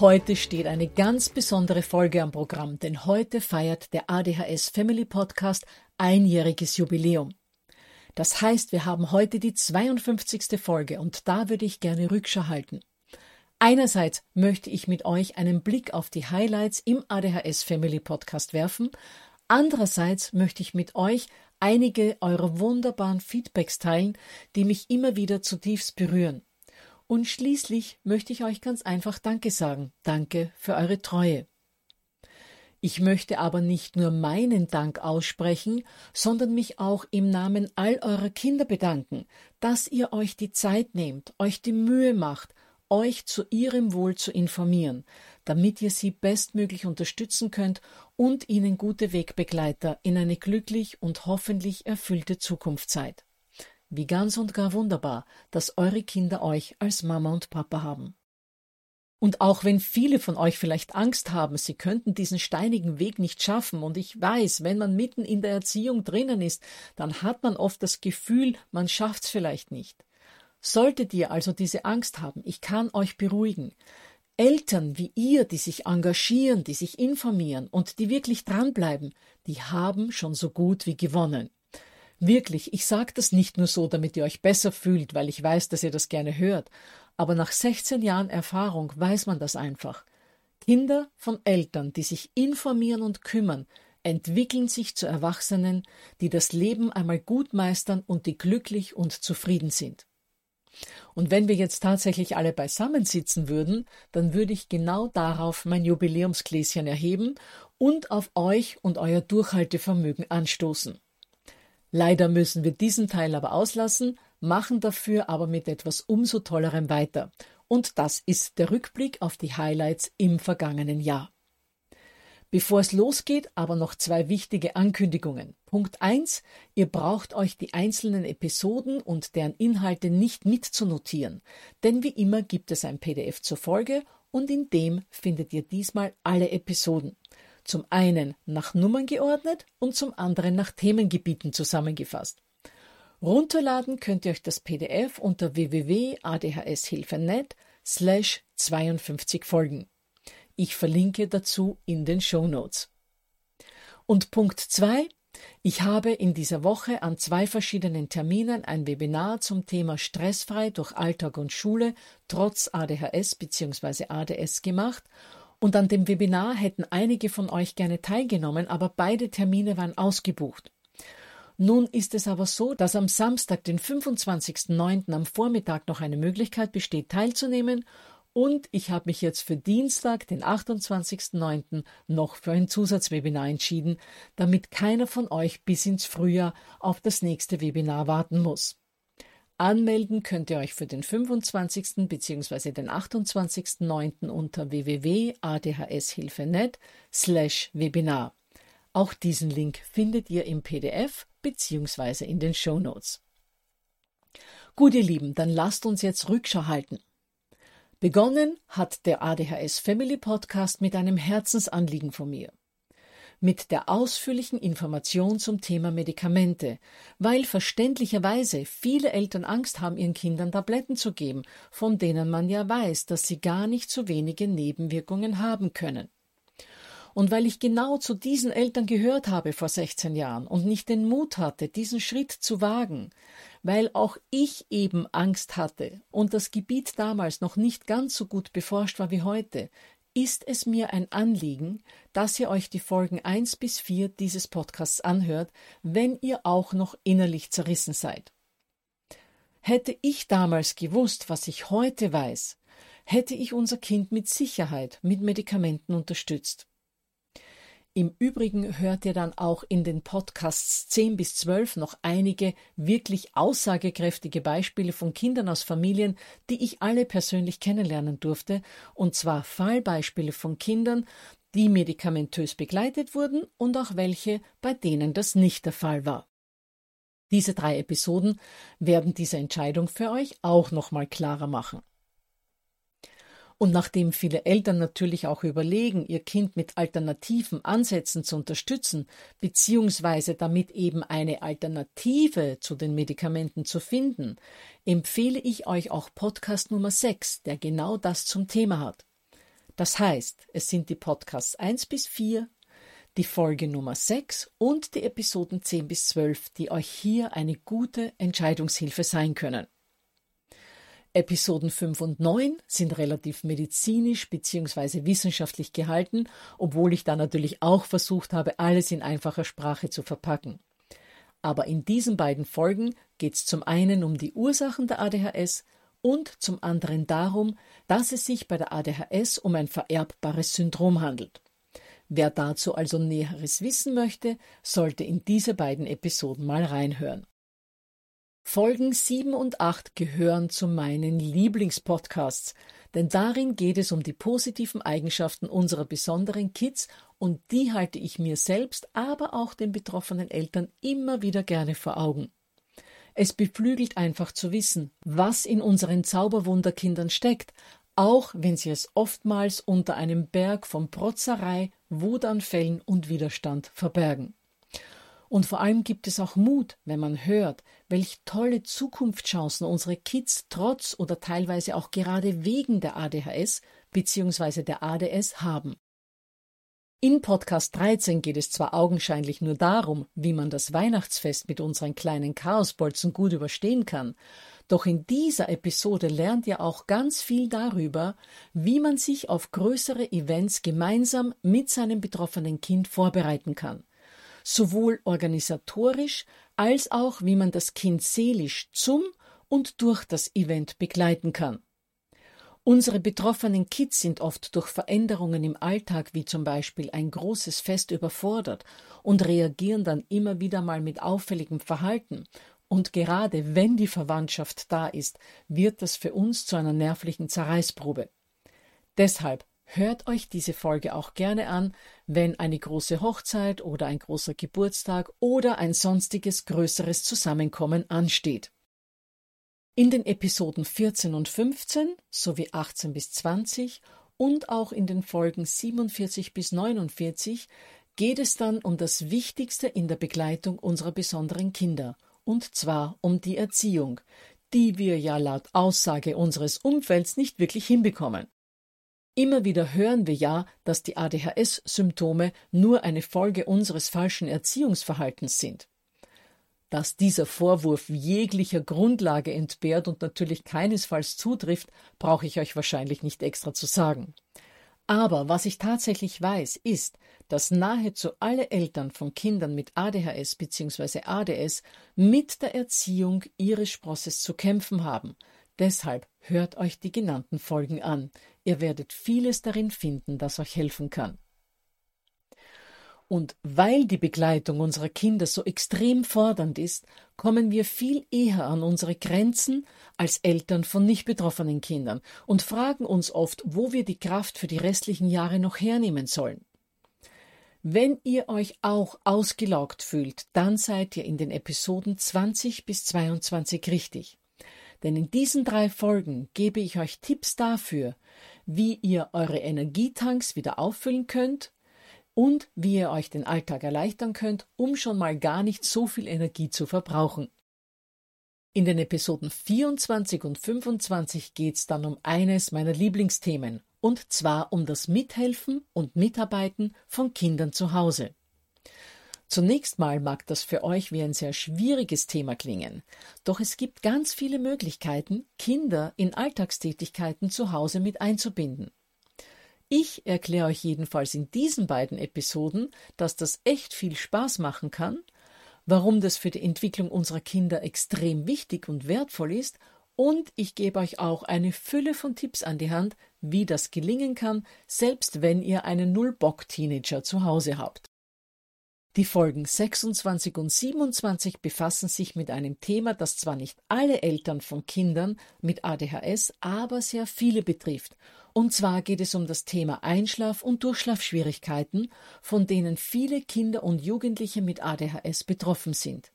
Heute steht eine ganz besondere Folge am Programm, denn heute feiert der ADHS Family Podcast einjähriges Jubiläum. Das heißt, wir haben heute die 52. Folge und da würde ich gerne Rückschau halten. Einerseits möchte ich mit euch einen Blick auf die Highlights im ADHS Family Podcast werfen, andererseits möchte ich mit euch einige eurer wunderbaren Feedbacks teilen, die mich immer wieder zutiefst berühren. Und schließlich möchte ich euch ganz einfach Danke sagen. Danke für eure Treue. Ich möchte aber nicht nur meinen Dank aussprechen, sondern mich auch im Namen all eurer Kinder bedanken, dass ihr euch die Zeit nehmt, euch die Mühe macht, euch zu ihrem Wohl zu informieren, damit ihr sie bestmöglich unterstützen könnt und ihnen gute Wegbegleiter in eine glücklich und hoffentlich erfüllte Zukunft seid. Wie ganz und gar wunderbar, dass eure Kinder euch als Mama und Papa haben. Und auch wenn viele von euch vielleicht Angst haben, sie könnten diesen steinigen Weg nicht schaffen, und ich weiß, wenn man mitten in der Erziehung drinnen ist, dann hat man oft das Gefühl, man schafft's vielleicht nicht. Solltet ihr also diese Angst haben, ich kann euch beruhigen. Eltern wie ihr, die sich engagieren, die sich informieren und die wirklich dranbleiben, die haben schon so gut wie gewonnen. Wirklich, ich sage das nicht nur so, damit ihr euch besser fühlt, weil ich weiß, dass ihr das gerne hört, aber nach 16 Jahren Erfahrung weiß man das einfach. Kinder von Eltern, die sich informieren und kümmern, entwickeln sich zu Erwachsenen, die das Leben einmal gut meistern und die glücklich und zufrieden sind. Und wenn wir jetzt tatsächlich alle beisammen sitzen würden, dann würde ich genau darauf mein Jubiläumsgläschen erheben und auf euch und euer Durchhaltevermögen anstoßen. Leider müssen wir diesen Teil aber auslassen, machen dafür aber mit etwas umso Tollerem weiter. Und das ist der Rückblick auf die Highlights im vergangenen Jahr. Bevor es losgeht, aber noch zwei wichtige Ankündigungen. Punkt eins: Ihr braucht euch die einzelnen Episoden und deren Inhalte nicht mitzunotieren, denn wie immer gibt es ein PDF zur Folge und in dem findet ihr diesmal alle Episoden zum einen nach Nummern geordnet und zum anderen nach Themengebieten zusammengefasst. Runterladen könnt ihr euch das PDF unter www.adhshilfe.net slash 52 Folgen. Ich verlinke dazu in den Show Notes. Und Punkt 2. Ich habe in dieser Woche an zwei verschiedenen Terminen ein Webinar zum Thema Stressfrei durch Alltag und Schule trotz ADHS bzw. ADS gemacht und an dem Webinar hätten einige von euch gerne teilgenommen, aber beide Termine waren ausgebucht. Nun ist es aber so, dass am Samstag, den 25.09. am Vormittag noch eine Möglichkeit besteht, teilzunehmen Und ich habe mich jetzt für Dienstag, den 28.09. noch für ein Zusatzwebinar entschieden, damit keiner von euch bis ins Frühjahr auf das nächste Webinar warten muss. Anmelden könnt ihr euch für den 25. bzw. den 28.09. unter www.adhshilfe.net slash Webinar. Auch diesen Link findet ihr im PDF bzw. in den Show Notes. Gut, ihr Lieben, dann lasst uns jetzt Rückschau halten. Begonnen hat der ADHS Family Podcast mit einem Herzensanliegen von mir. Mit der ausführlichen Information zum Thema Medikamente, weil verständlicherweise viele Eltern Angst haben, ihren Kindern Tabletten zu geben, von denen man ja weiß, dass sie gar nicht so wenige Nebenwirkungen haben können. Und weil ich genau zu diesen Eltern gehört habe vor 16 Jahren und nicht den Mut hatte, diesen Schritt zu wagen, weil auch ich eben Angst hatte und das Gebiet damals noch nicht ganz so gut beforscht war wie heute, ist es mir ein Anliegen, dass ihr euch die Folgen 1 bis 4 dieses Podcasts anhört, wenn ihr auch noch innerlich zerrissen seid. Hätte ich damals gewusst, was ich heute weiß, hätte ich unser Kind mit Sicherheit mit Medikamenten unterstützt. Im Übrigen hört ihr dann auch in den Podcasts 10 bis 12 noch einige wirklich aussagekräftige Beispiele von Kindern aus Familien, die ich alle persönlich kennenlernen durfte, und zwar Fallbeispiele von Kindern, die medikamentös begleitet wurden und auch welche, bei denen das nicht der Fall war. Diese drei Episoden werden diese Entscheidung für euch auch nochmal klarer machen. Und nachdem viele Eltern natürlich auch überlegen, ihr Kind mit alternativen Ansätzen zu unterstützen, beziehungsweise damit eben eine Alternative zu den Medikamenten zu finden, empfehle ich euch auch Podcast Nummer 6, der genau das zum Thema hat. Das heißt, es sind die Podcasts 1 bis 4, die Folge Nummer 6 und die Episoden 10 bis 12, die euch hier eine gute Entscheidungshilfe sein können. Episoden 5 und 9 sind relativ medizinisch bzw. wissenschaftlich gehalten, obwohl ich da natürlich auch versucht habe, alles in einfacher Sprache zu verpacken. Aber in diesen beiden Folgen geht es zum einen um die Ursachen der ADHS und zum anderen darum, dass es sich bei der ADHS um ein vererbbares Syndrom handelt. Wer dazu also Näheres wissen möchte, sollte in diese beiden Episoden mal reinhören. Folgen 7 und 8 gehören zu meinen Lieblingspodcasts, denn darin geht es um die positiven Eigenschaften unserer besonderen Kids und die halte ich mir selbst, aber auch den betroffenen Eltern immer wieder gerne vor Augen. Es beflügelt einfach zu wissen, was in unseren Zauberwunderkindern steckt, auch wenn sie es oftmals unter einem Berg von Protzerei, Wutanfällen und Widerstand verbergen. Und vor allem gibt es auch Mut, wenn man hört, welch tolle Zukunftschancen unsere Kids trotz oder teilweise auch gerade wegen der ADHS bzw. der ADS haben. In Podcast 13 geht es zwar augenscheinlich nur darum, wie man das Weihnachtsfest mit unseren kleinen Chaosbolzen gut überstehen kann, doch in dieser Episode lernt ihr auch ganz viel darüber, wie man sich auf größere Events gemeinsam mit seinem betroffenen Kind vorbereiten kann sowohl organisatorisch als auch wie man das Kind seelisch zum und durch das Event begleiten kann. Unsere betroffenen Kids sind oft durch Veränderungen im Alltag wie zum Beispiel ein großes Fest überfordert und reagieren dann immer wieder mal mit auffälligem Verhalten. Und gerade wenn die Verwandtschaft da ist, wird das für uns zu einer nervlichen Zerreißprobe. Deshalb Hört euch diese Folge auch gerne an, wenn eine große Hochzeit oder ein großer Geburtstag oder ein sonstiges größeres Zusammenkommen ansteht. In den Episoden 14 und 15 sowie 18 bis 20 und auch in den Folgen 47 bis 49 geht es dann um das Wichtigste in der Begleitung unserer besonderen Kinder, und zwar um die Erziehung, die wir ja laut Aussage unseres Umfelds nicht wirklich hinbekommen. Immer wieder hören wir ja, dass die ADHS-Symptome nur eine Folge unseres falschen Erziehungsverhaltens sind. Dass dieser Vorwurf jeglicher Grundlage entbehrt und natürlich keinesfalls zutrifft, brauche ich euch wahrscheinlich nicht extra zu sagen. Aber was ich tatsächlich weiß, ist, dass nahezu alle Eltern von Kindern mit ADHS bzw. ADS mit der Erziehung ihres Sprosses zu kämpfen haben, Deshalb hört euch die genannten Folgen an. Ihr werdet vieles darin finden, das euch helfen kann. Und weil die Begleitung unserer Kinder so extrem fordernd ist, kommen wir viel eher an unsere Grenzen als Eltern von nicht betroffenen Kindern und fragen uns oft, wo wir die Kraft für die restlichen Jahre noch hernehmen sollen. Wenn ihr euch auch ausgelaugt fühlt, dann seid ihr in den Episoden 20 bis 22 richtig. Denn in diesen drei Folgen gebe ich euch Tipps dafür, wie ihr eure Energietanks wieder auffüllen könnt und wie ihr euch den Alltag erleichtern könnt, um schon mal gar nicht so viel Energie zu verbrauchen. In den Episoden 24 und 25 geht es dann um eines meiner Lieblingsthemen, und zwar um das Mithelfen und Mitarbeiten von Kindern zu Hause. Zunächst mal mag das für euch wie ein sehr schwieriges Thema klingen, doch es gibt ganz viele Möglichkeiten, Kinder in Alltagstätigkeiten zu Hause mit einzubinden. Ich erkläre euch jedenfalls in diesen beiden Episoden, dass das echt viel Spaß machen kann, warum das für die Entwicklung unserer Kinder extrem wichtig und wertvoll ist, und ich gebe euch auch eine Fülle von Tipps an die Hand, wie das gelingen kann, selbst wenn ihr einen Null-Bock-Teenager zu Hause habt. Die Folgen 26 und 27 befassen sich mit einem Thema, das zwar nicht alle Eltern von Kindern mit ADHS, aber sehr viele betrifft und zwar geht es um das Thema Einschlaf- und Durchschlafschwierigkeiten, von denen viele Kinder und Jugendliche mit ADHS betroffen sind.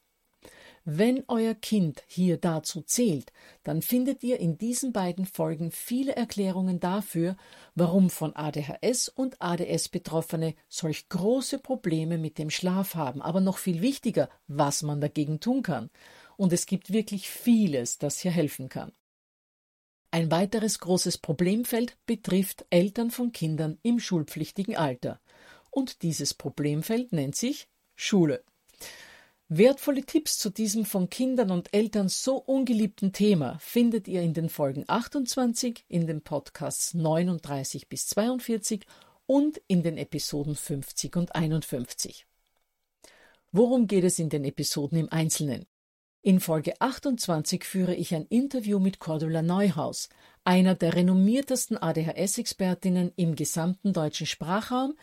Wenn euer Kind hier dazu zählt, dann findet ihr in diesen beiden Folgen viele Erklärungen dafür, warum von ADHS und ADS Betroffene solch große Probleme mit dem Schlaf haben, aber noch viel wichtiger, was man dagegen tun kann. Und es gibt wirklich vieles, das hier helfen kann. Ein weiteres großes Problemfeld betrifft Eltern von Kindern im schulpflichtigen Alter. Und dieses Problemfeld nennt sich Schule. Wertvolle Tipps zu diesem von Kindern und Eltern so ungeliebten Thema findet ihr in den Folgen 28, in den Podcasts 39 bis 42 und in den Episoden 50 und 51. Worum geht es in den Episoden im Einzelnen? In Folge 28 führe ich ein Interview mit Cordula Neuhaus, einer der renommiertesten ADHS-Expertinnen im gesamten deutschen Sprachraum,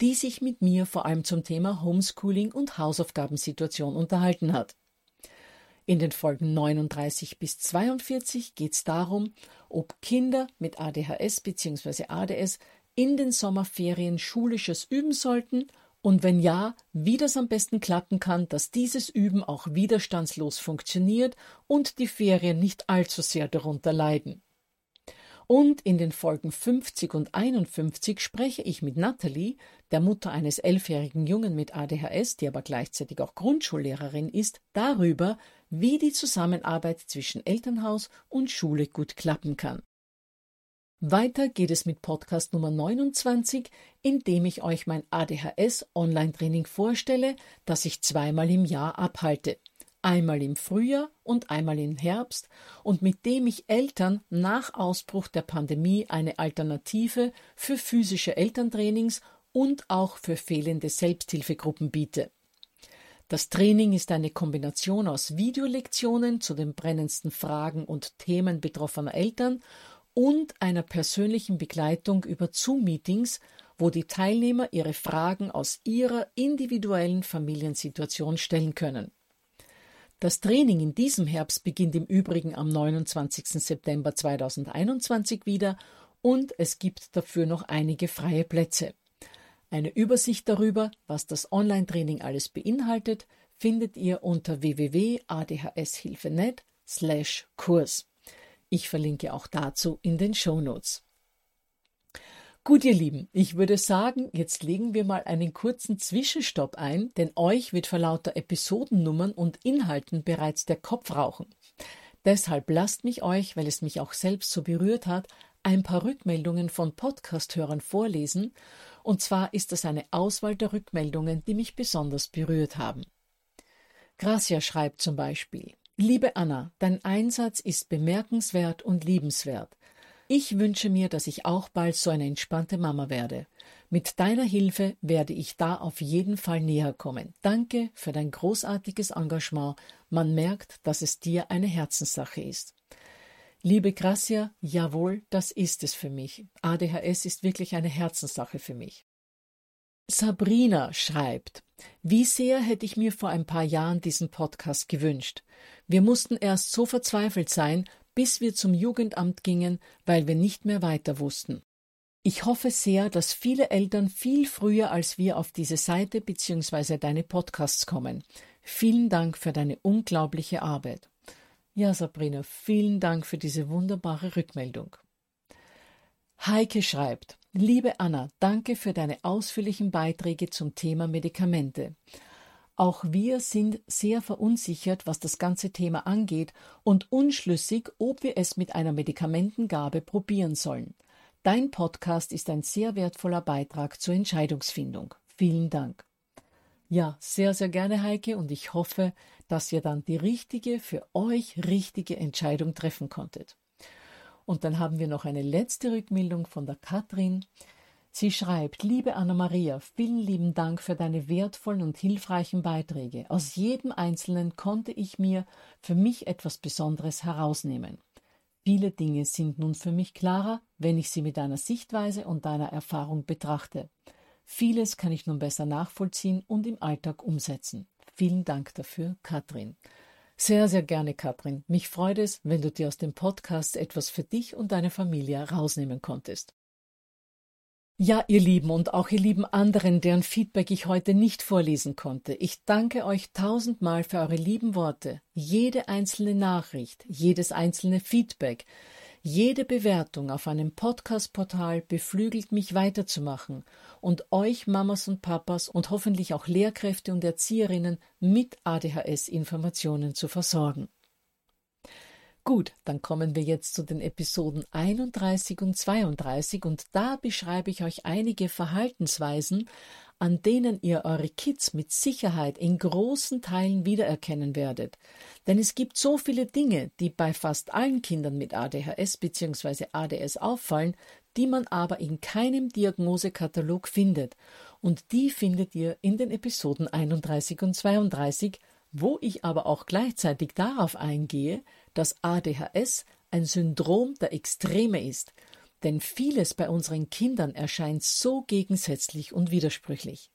die sich mit mir vor allem zum Thema Homeschooling und Hausaufgabensituation unterhalten hat. In den Folgen 39 bis 42 geht es darum, ob Kinder mit ADHS bzw. ADS in den Sommerferien schulisches üben sollten und wenn ja, wie das am besten klappen kann, dass dieses Üben auch widerstandslos funktioniert und die Ferien nicht allzu sehr darunter leiden. Und in den Folgen 50 und 51 spreche ich mit Natalie, der Mutter eines elfjährigen Jungen mit ADHS, die aber gleichzeitig auch Grundschullehrerin ist, darüber, wie die Zusammenarbeit zwischen Elternhaus und Schule gut klappen kann. Weiter geht es mit Podcast Nummer 29, in dem ich euch mein ADHS Online-Training vorstelle, das ich zweimal im Jahr abhalte. Einmal im Frühjahr und einmal im Herbst und mit dem ich Eltern nach Ausbruch der Pandemie eine Alternative für physische Elterntrainings und auch für fehlende Selbsthilfegruppen biete. Das Training ist eine Kombination aus Videolektionen zu den brennendsten Fragen und Themen betroffener Eltern und einer persönlichen Begleitung über Zoom-Meetings, wo die Teilnehmer ihre Fragen aus ihrer individuellen Familiensituation stellen können. Das Training in diesem Herbst beginnt im Übrigen am 29. September 2021 wieder und es gibt dafür noch einige freie Plätze. Eine Übersicht darüber, was das Online-Training alles beinhaltet, findet ihr unter www.adhshilfe.net slash Kurs. Ich verlinke auch dazu in den Show Notes. Gut, ihr Lieben, ich würde sagen, jetzt legen wir mal einen kurzen Zwischenstopp ein, denn euch wird vor lauter Episodennummern und Inhalten bereits der Kopf rauchen. Deshalb lasst mich euch, weil es mich auch selbst so berührt hat, ein paar Rückmeldungen von Podcast-Hörern vorlesen, und zwar ist das eine Auswahl der Rückmeldungen, die mich besonders berührt haben. Gracia schreibt zum Beispiel Liebe Anna, dein Einsatz ist bemerkenswert und liebenswert. Ich wünsche mir, dass ich auch bald so eine entspannte Mama werde. Mit deiner Hilfe werde ich da auf jeden Fall näher kommen. Danke für dein großartiges Engagement. Man merkt, dass es dir eine Herzenssache ist. Liebe Gracia, jawohl, das ist es für mich. ADHS ist wirklich eine Herzenssache für mich. Sabrina schreibt, wie sehr hätte ich mir vor ein paar Jahren diesen Podcast gewünscht. Wir mussten erst so verzweifelt sein, bis wir zum Jugendamt gingen, weil wir nicht mehr weiter wussten. Ich hoffe sehr, dass viele Eltern viel früher als wir auf diese Seite bzw. deine Podcasts kommen. Vielen Dank für deine unglaubliche Arbeit. Ja, Sabrina, vielen Dank für diese wunderbare Rückmeldung. Heike schreibt, liebe Anna, danke für deine ausführlichen Beiträge zum Thema Medikamente. Auch wir sind sehr verunsichert, was das ganze Thema angeht und unschlüssig, ob wir es mit einer Medikamentengabe probieren sollen. Dein Podcast ist ein sehr wertvoller Beitrag zur Entscheidungsfindung. Vielen Dank. Ja, sehr, sehr gerne, Heike, und ich hoffe, dass ihr dann die richtige, für euch richtige Entscheidung treffen konntet. Und dann haben wir noch eine letzte Rückmeldung von der Katrin. Sie schreibt, liebe Anna-Maria, vielen lieben Dank für deine wertvollen und hilfreichen Beiträge. Aus jedem einzelnen konnte ich mir für mich etwas Besonderes herausnehmen. Viele Dinge sind nun für mich klarer, wenn ich sie mit deiner Sichtweise und deiner Erfahrung betrachte. Vieles kann ich nun besser nachvollziehen und im Alltag umsetzen. Vielen Dank dafür, Katrin. Sehr, sehr gerne, Katrin. Mich freut es, wenn du dir aus dem Podcast etwas für dich und deine Familie rausnehmen konntest. Ja, ihr Lieben und auch ihr lieben anderen, deren Feedback ich heute nicht vorlesen konnte, ich danke euch tausendmal für eure lieben Worte, jede einzelne Nachricht, jedes einzelne Feedback, jede Bewertung auf einem Podcast-Portal beflügelt mich weiterzumachen und euch Mamas und Papas und hoffentlich auch Lehrkräfte und Erzieherinnen mit ADHS-Informationen zu versorgen. Gut, dann kommen wir jetzt zu den Episoden 31 und 32 und da beschreibe ich euch einige Verhaltensweisen, an denen ihr eure Kids mit Sicherheit in großen Teilen wiedererkennen werdet. Denn es gibt so viele Dinge, die bei fast allen Kindern mit ADHS bzw. ADS auffallen, die man aber in keinem Diagnosekatalog findet. Und die findet ihr in den Episoden 31 und 32, wo ich aber auch gleichzeitig darauf eingehe, dass ADHS ein Syndrom der Extreme ist – denn vieles bei unseren Kindern erscheint so gegensätzlich und widersprüchlich.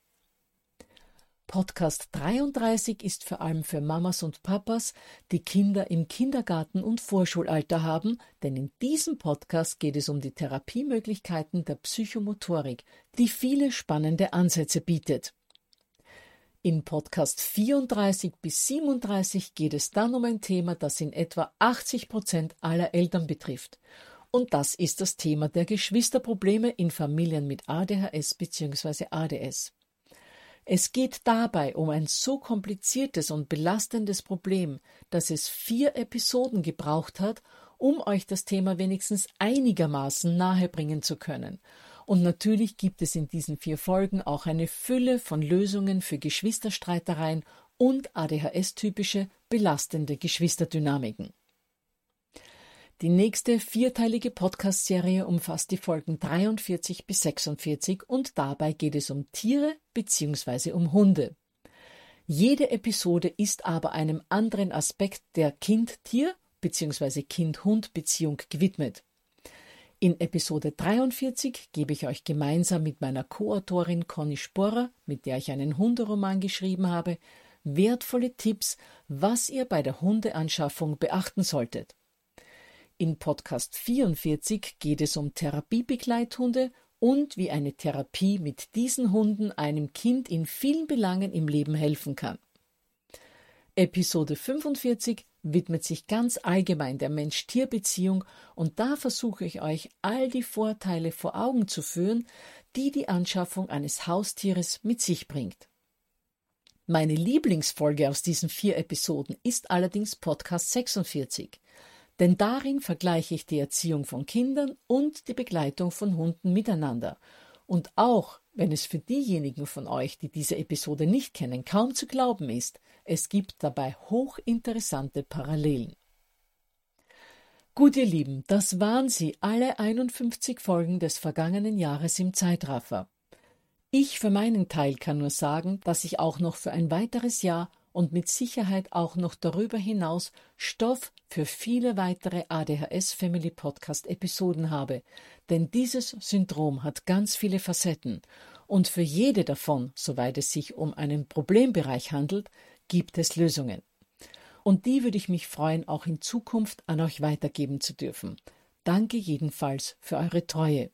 Podcast 33 ist vor allem für Mamas und Papas, die Kinder im Kindergarten und Vorschulalter haben, denn in diesem Podcast geht es um die Therapiemöglichkeiten der Psychomotorik, die viele spannende Ansätze bietet. In Podcast 34 bis 37 geht es dann um ein Thema, das in etwa 80 Prozent aller Eltern betrifft und das ist das Thema der Geschwisterprobleme in Familien mit ADHS bzw. ADS. Es geht dabei um ein so kompliziertes und belastendes Problem, dass es vier Episoden gebraucht hat, um euch das Thema wenigstens einigermaßen nahebringen zu können. Und natürlich gibt es in diesen vier Folgen auch eine Fülle von Lösungen für Geschwisterstreitereien und ADHS-typische belastende Geschwisterdynamiken. Die nächste vierteilige Podcast-Serie umfasst die Folgen 43 bis 46 und dabei geht es um Tiere bzw. um Hunde. Jede Episode ist aber einem anderen Aspekt der Kind-Tier bzw. Kind-Hund-Beziehung gewidmet. In Episode 43 gebe ich euch gemeinsam mit meiner Co-Autorin Conny Sporrer, mit der ich einen Hunderoman geschrieben habe, wertvolle Tipps, was ihr bei der Hundeanschaffung beachten solltet. In Podcast 44 geht es um Therapiebegleithunde und wie eine Therapie mit diesen Hunden einem Kind in vielen Belangen im Leben helfen kann. Episode 45 widmet sich ganz allgemein der Mensch-Tier-Beziehung und da versuche ich euch all die Vorteile vor Augen zu führen, die die Anschaffung eines Haustieres mit sich bringt. Meine Lieblingsfolge aus diesen vier Episoden ist allerdings Podcast 46 denn darin vergleiche ich die Erziehung von Kindern und die Begleitung von Hunden miteinander. Und auch wenn es für diejenigen von euch, die diese Episode nicht kennen, kaum zu glauben ist, es gibt dabei hochinteressante Parallelen. Gut, ihr Lieben, das waren sie, alle 51 Folgen des vergangenen Jahres im Zeitraffer. Ich für meinen Teil kann nur sagen, dass ich auch noch für ein weiteres Jahr und mit Sicherheit auch noch darüber hinaus Stoff für viele weitere ADHS Family Podcast Episoden habe, denn dieses Syndrom hat ganz viele Facetten und für jede davon, soweit es sich um einen Problembereich handelt, gibt es Lösungen. Und die würde ich mich freuen, auch in Zukunft an euch weitergeben zu dürfen. Danke jedenfalls für eure Treue.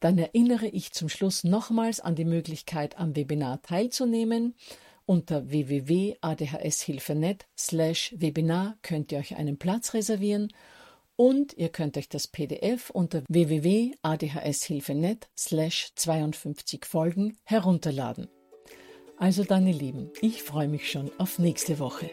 Dann erinnere ich zum Schluss nochmals an die Möglichkeit, am Webinar teilzunehmen. Unter www.adhshilfe.net slash Webinar könnt ihr euch einen Platz reservieren und ihr könnt euch das PDF unter www.adhshilfe.net slash 52 Folgen herunterladen. Also dann, ihr Lieben, ich freue mich schon auf nächste Woche.